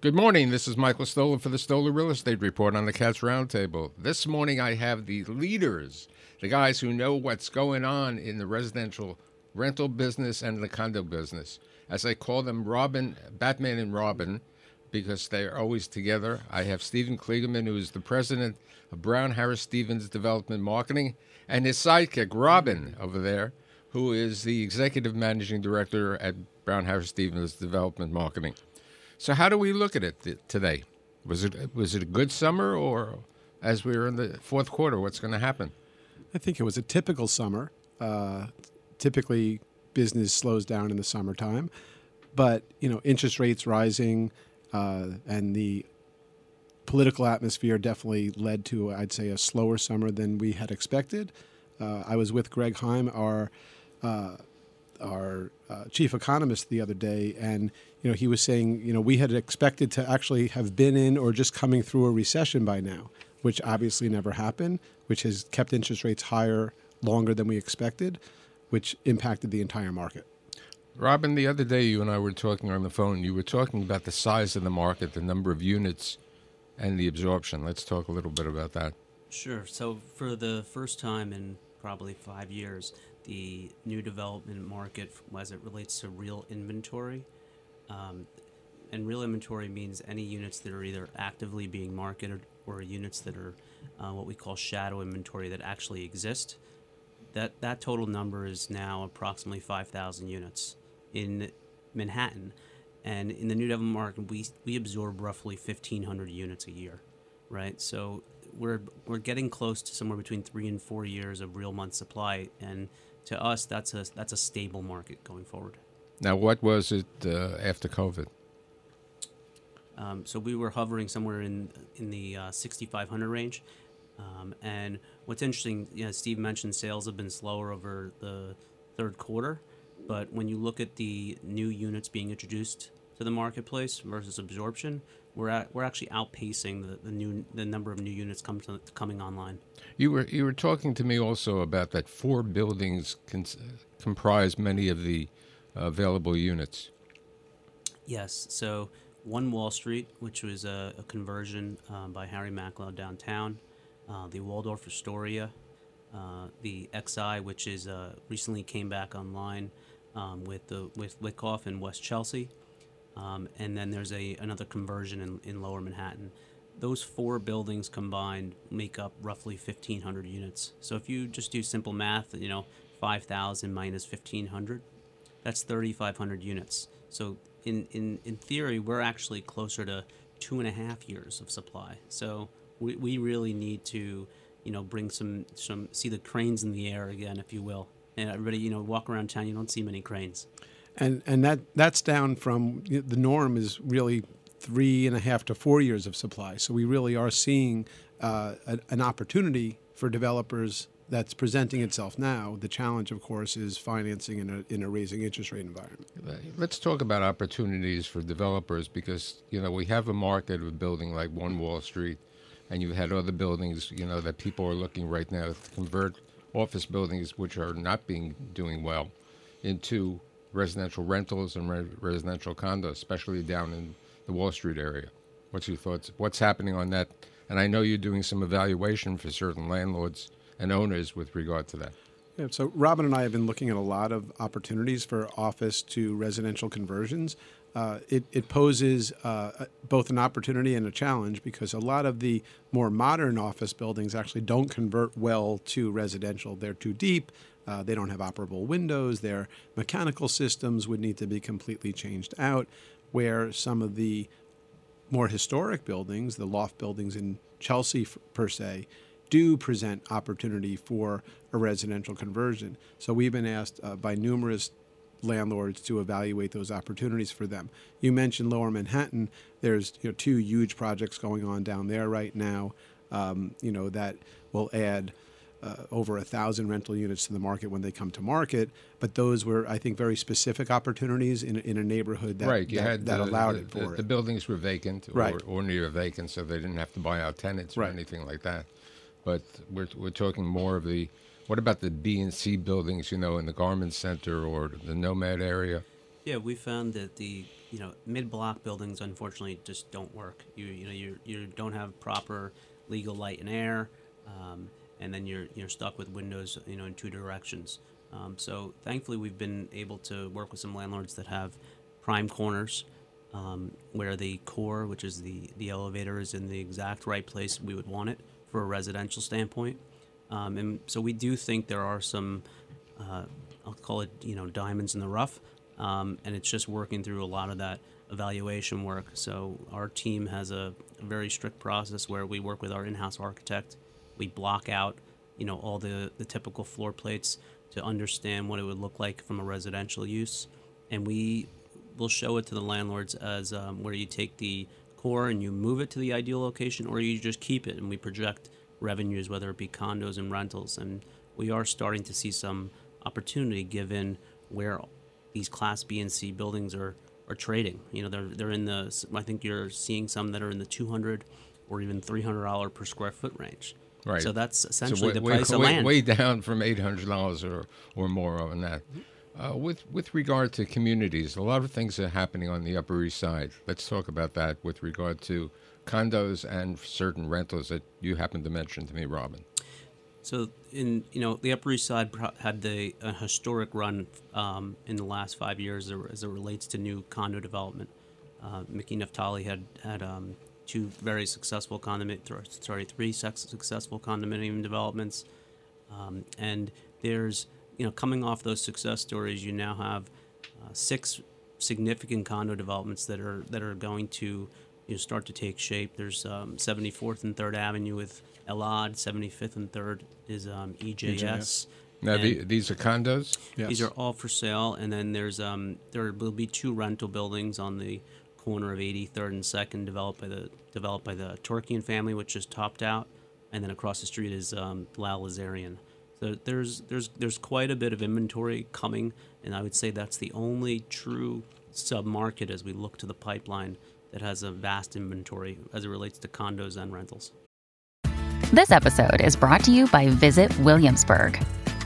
Good morning. This is Michael Stoler for the Stoler Real Estate Report on the Cats Roundtable. This morning I have the leaders, the guys who know what's going on in the residential rental business and the condo business. As I call them, Robin, Batman and Robin, because they are always together. I have Stephen Kliegerman, who is the president of Brown Harris Stevens Development Marketing, and his sidekick, Robin, over there, who is the executive managing director at Brown Harris Stevens Development Marketing. So, how do we look at it th- today? Was it was it a good summer, or as we are in the fourth quarter, what's going to happen? I think it was a typical summer. Uh, typically, business slows down in the summertime, but you know, interest rates rising uh, and the political atmosphere definitely led to, I'd say, a slower summer than we had expected. Uh, I was with Greg Heym, our uh, our uh, chief economist, the other day, and you know he was saying, you know, we had expected to actually have been in or just coming through a recession by now, which obviously never happened, which has kept interest rates higher longer than we expected, which impacted the entire market. Robin, the other day you and I were talking on the phone. You were talking about the size of the market, the number of units, and the absorption. Let's talk a little bit about that. Sure. So, for the first time in probably five years, the new development market, as it relates to real inventory, um, and real inventory means any units that are either actively being marketed or units that are uh, what we call shadow inventory that actually exist. That that total number is now approximately 5,000 units in Manhattan, and in the new development market, we we absorb roughly 1,500 units a year, right? So we're we're getting close to somewhere between three and four years of real month supply, and to us, that's a that's a stable market going forward. Now, what was it uh, after COVID? Um, so we were hovering somewhere in in the uh, 6,500 range. Um, and what's interesting, you know, Steve mentioned sales have been slower over the third quarter, but when you look at the new units being introduced to the marketplace versus absorption, we're at, we're actually outpacing the, the new the number of new units come to, coming online. You were you were talking to me also about that four buildings cons- comprise many of the available units. Yes. So one Wall Street, which was a, a conversion um, by Harry Macklowe downtown, uh, the Waldorf Astoria, uh, the XI, which is uh, recently came back online um, with the with Witkoff in West Chelsea, um, and then there's a another conversion in, in Lower Manhattan. Those four buildings combined make up roughly 1,500 units. So if you just do simple math, you know, 5,000 minus 1,500, that's 3,500 units. So in, in, in theory, we're actually closer to two and a half years of supply. So we, we really need to, you know, bring some, some, see the cranes in the air again, if you will. And everybody, you know, walk around town, you don't see many cranes. And, and that, that's down from the norm is really three and a half to four years of supply. So we really are seeing uh, an opportunity for developers that's presenting itself now. The challenge, of course, is financing in a, in a raising interest rate environment. Let's talk about opportunities for developers because you know we have a market of building like One Wall Street, and you've had other buildings you know that people are looking right now to convert office buildings which are not being doing well into residential rentals and re- residential condos, especially down in the Wall Street area. What's your thoughts? What's happening on that? And I know you're doing some evaluation for certain landlords and owners with regard to that. Yeah, so Robin and I have been looking at a lot of opportunities for office to residential conversions. Uh, it, it, poses uh, both an opportunity and a challenge because a lot of the more modern office buildings actually don't convert well to residential. They're too deep. Uh, they don't have operable windows. Their mechanical systems would need to be completely changed out. Where some of the more historic buildings, the loft buildings in Chelsea per se, do present opportunity for a residential conversion. So we've been asked uh, by numerous landlords to evaluate those opportunities for them. You mentioned Lower Manhattan. There's you know, two huge projects going on down there right now. Um, you know that will add uh, over a thousand rental units to the market when they come to market. But those were, I think, very specific opportunities in, in a neighborhood that, right. you that, had that the, allowed the, it for the, it. The buildings were vacant or, Right. or near vacant, so they didn't have to buy out tenants or anything like that. But we're, we're talking more of the, what about the B and C buildings, you know, in the Garment Center or the Nomad area? Yeah, we found that the you know, mid-block buildings unfortunately just don't work. You you know you you don't have proper legal light and air, um, and then you're you're stuck with windows you know in two directions. Um, so thankfully we've been able to work with some landlords that have prime corners. Um, where the core, which is the, the elevator, is in the exact right place we would want it for a residential standpoint. Um, and so we do think there are some, uh, I'll call it, you know, diamonds in the rough. Um, and it's just working through a lot of that evaluation work. So our team has a, very strict process where we work with our in-house architect. We block out, you know, all the, the typical floor plates to understand what it would look like from a residential use. And we will show it to the landlords as um, where you take the core and you move it to the ideal location or you just keep it and we project revenues, whether it be condos and rentals. And we are starting to see some opportunity given where these Class B and C buildings are, are trading. You know, they're, they're in the, I think you're seeing some that are in the 200 or even $300 per square foot range. Right. So that's So essentially way, the way- price of land. way down from eight hundred dollars or or more on that. Uh, with with regard to communities, a lot of things are happening on the Upper East Side. Let's talk about that with regard to condos and certain rentals that you happened to mention to me, Robin. So in you know the Upper East Side had the a historic run um, in the last five years as- as it relates to new condo development. Uh, Mickey Naftali had had um, two very successful condominium, th- sorry, three sex- successful condominium developments, um, and there's you know coming off those success stories, you now have uh, six significant condo developments that are that are going to you know, start to take shape. There's um, 74th and 3rd Avenue with Elad, 75th and 3rd is um, EJS. EJS. Now the, these are condos. These are all for sale, and then there's um, there will be two rental buildings on the corner of 83rd and 2nd, developed by the developed by the Turkian family, which is topped out, and then across the street is um, La Lazarian. So there's there's there's quite a bit of inventory coming, and I would say that's the only true sub market as we look to the pipeline that has a vast inventory as it relates to condos and rentals. This episode is brought to you by Visit Williamsburg.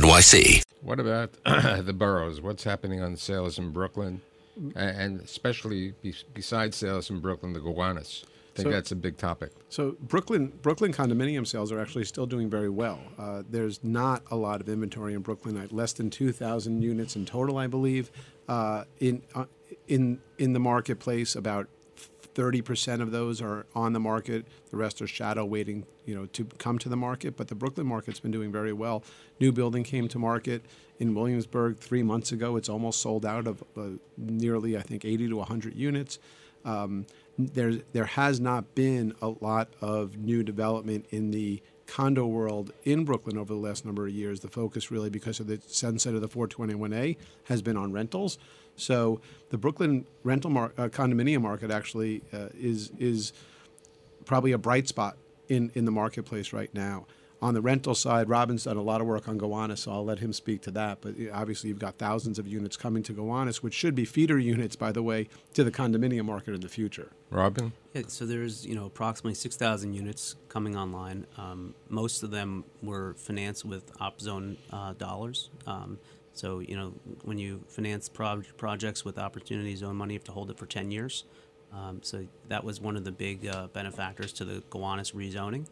NYC. What about the boroughs? What's happening on sales in Brooklyn, and especially besides sales in Brooklyn, the Gowanus? I think So- that's a big topic. So Brooklyn Brooklyn condominium sales are actually still doing very well. Uh, there's not a lot of inventory in Brooklyn. Less than 2,000 units in total, I believe. Uh, in uh, in in the marketplace, about 30% of those are on the market. The rest are shadow waiting, you know, to come to the market. But the Brooklyn market's been doing very well. New building came to market in Williamsburg three months ago. It's almost sold out of uh, nearly, I think, 80 to 100 units. Um, there, there has not been a lot of new development in the condo world in Brooklyn over the last number of years. The focus, really, because of the sunset of the 421A, has been on rentals. So the Brooklyn rental mar- uh, condominium market actually uh, is is probably a bright spot in, in the marketplace right now. On the rental side, Robin's done a lot of work on Gowanus, so I'll let him speak to that. But obviously, you've got thousands of units coming to Gowanus, which should be feeder units, by the way, to the condominium market in the future. Robin? Yeah, so there's you know approximately six thousand units coming online. Um, most of them were financed with OpZone uh, dollars. Um, so you know when you finance pro- projects with Opportunity Zone money, you have to hold it for ten years. Um, so that was one of the big uh, benefactors to the Gowanus rezoning.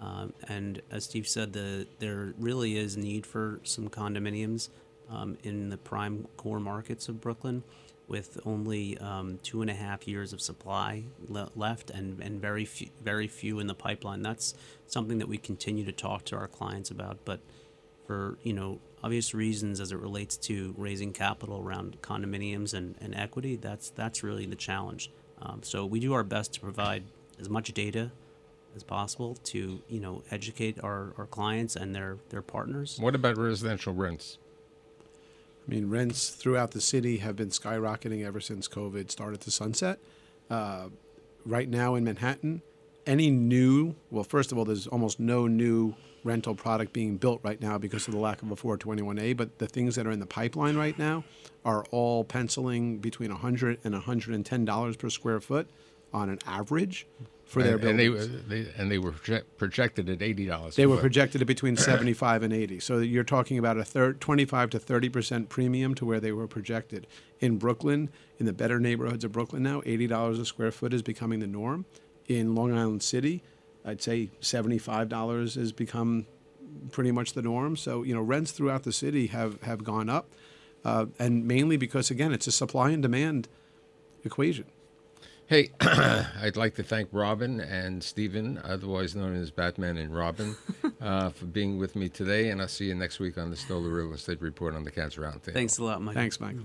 Um, and as Steve said, the there really is need for some condominiums um, in the prime core markets of Brooklyn, with only um, two and a half years of supply le- left, and, and very few, very few in the pipeline. That's something that we continue to talk to our clients about. But for you know obvious reasons as it relates to raising capital around condominiums and, and equity. That's that's really the challenge. Um, so we do our best to provide as much data as possible to you know educate our, our clients and their their partners. What about residential rents? I mean, rents throughout the city have been skyrocketing ever since COVID started to sunset. Uh, right now in Manhattan, any new, well, first of all, there's almost no new rental product being built right now because of the lack of a 421A, but the things that are in the pipeline right now are all penciling between 100 and $110 per square foot on an average for their and, and they, buildings. they and they were project, projected at eighty dollars. They were projected at between 75 and 80. So you're talking about a third, 25 to 30 percent premium to where they were projected. In Brooklyn, in the better neighborhoods of Brooklyn now, $80 a square foot is becoming the norm. In Long Island City, I'd say $75 has become pretty much the norm. So you know, rents throughout the city have have gone up, uh, and mainly because again, it's a supply and demand equation. Hey, I'd like to thank Robin and Stephen, otherwise known as Batman and Robin, uh, for being with me today. And I'll see you next week on the Stoler Real Estate Report on the Cats Roundtable. Thanks a lot, Mike. Thanks, Michael.